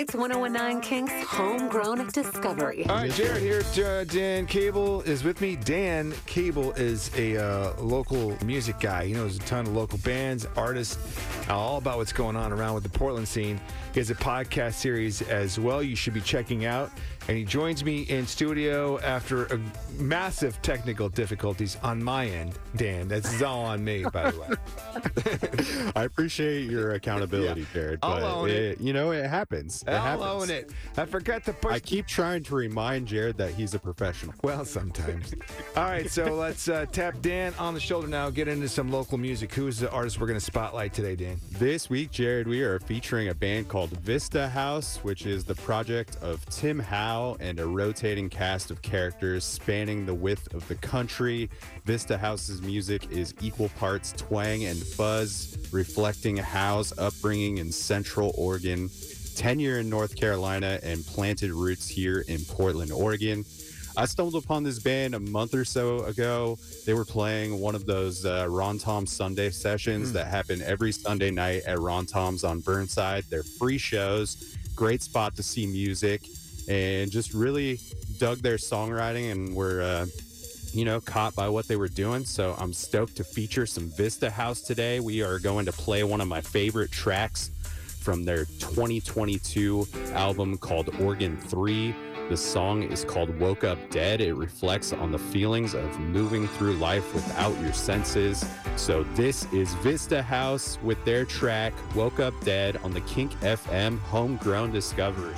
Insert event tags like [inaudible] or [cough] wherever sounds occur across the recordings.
It's 1019 Kinks Homegrown Discovery. All right, Jared here. Uh, Dan Cable is with me. Dan Cable is a uh, local music guy. He knows a ton of local bands, artists, all about what's going on around with the Portland scene. He has a podcast series as well you should be checking out. And he joins me in studio after a massive technical difficulties on my end, Dan. That's [laughs] all on me, by the way. [laughs] I appreciate your accountability, Jared. I'll but own it. You know, it happens. I'll own it. I forgot to push I keep trying to remind Jared that he's a professional. [laughs] Well, sometimes. [laughs] All right, so let's uh, tap Dan on the shoulder now. Get into some local music. Who is the artist we're going to spotlight today, Dan? This week, Jared, we are featuring a band called Vista House, which is the project of Tim Howe and a rotating cast of characters spanning the width of the country. Vista House's music is equal parts twang and fuzz, reflecting Howe's upbringing in Central Oregon, tenure in North Carolina, and planted roots here in Portland, Oregon. I stumbled upon this band a month or so ago. They were playing one of those uh, Ron Tom Sunday sessions that happen every Sunday night at Rontoms on Burnside. They're free shows, great spot to see music, and just really dug their songwriting and were, uh, you know, caught by what they were doing. So I'm stoked to feature some Vista House today. We are going to play one of my favorite tracks from their 2022 album called Organ 3. The song is called Woke Up Dead. It reflects on the feelings of moving through life without your senses. So, this is Vista House with their track Woke Up Dead on the Kink FM Homegrown Discovery.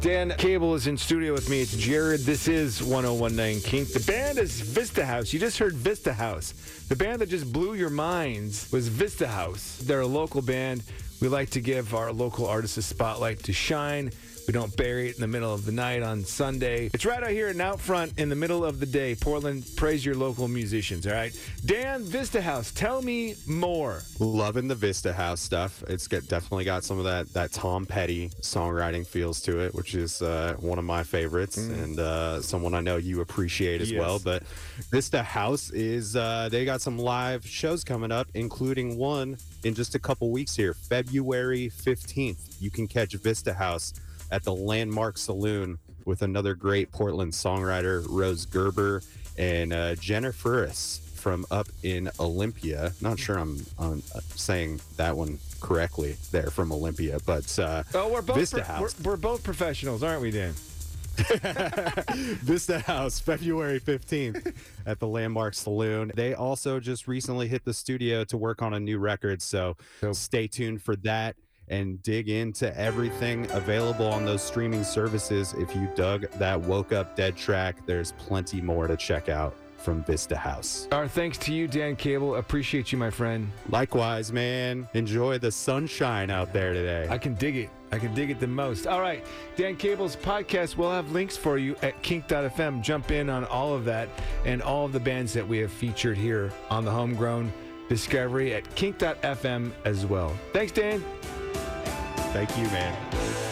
Dan Cable is in studio with me. It's Jared. This is 1019 Kink. The band is Vista House. You just heard Vista House. The band that just blew your minds was Vista House. They're a local band. We like to give our local artists a spotlight to shine. We don't bury it in the middle of the night on Sunday. It's right out here and out front in the middle of the day. Portland, praise your local musicians, all right? Dan Vista House, tell me more. Loving the Vista House stuff. It's got, definitely got some of that that Tom Petty songwriting feels to it, which is uh, one of my favorites and uh, someone I know you appreciate as Yes. well. But Vista House is uh, they got some live shows coming up, including one in just a couple weeks here, February fifteenth. You can catch Vista House at the Landmark Saloon with another great Portland songwriter, Rose Gerber, and uh, Jenniferis from up in Olympia. Not sure I'm, I'm uh, saying that one correctly there from Olympia, but uh, Oh, we're both Vista pro- House. We're, we're both professionals, aren't we, Dan? [laughs] [laughs] Vista House, February 15th at the Landmark Saloon. They also just recently hit the studio to work on a new record, so So- stay tuned for that and dig into everything available on those streaming services. If you dug that Woke Up Dead track, there's plenty more to check out from Vista House. Our thanks to you, Dan Cable. Appreciate you, my friend. Likewise, man, enjoy the sunshine out there today. I can dig it. I can dig it the most. All right. Dan Cable's podcast will have links for you at kink.fm. Jump in on all of that and all of the bands that we have featured here on the Homegrown Discovery at kink.fm as well. Thanks, Dan. Thank you, man.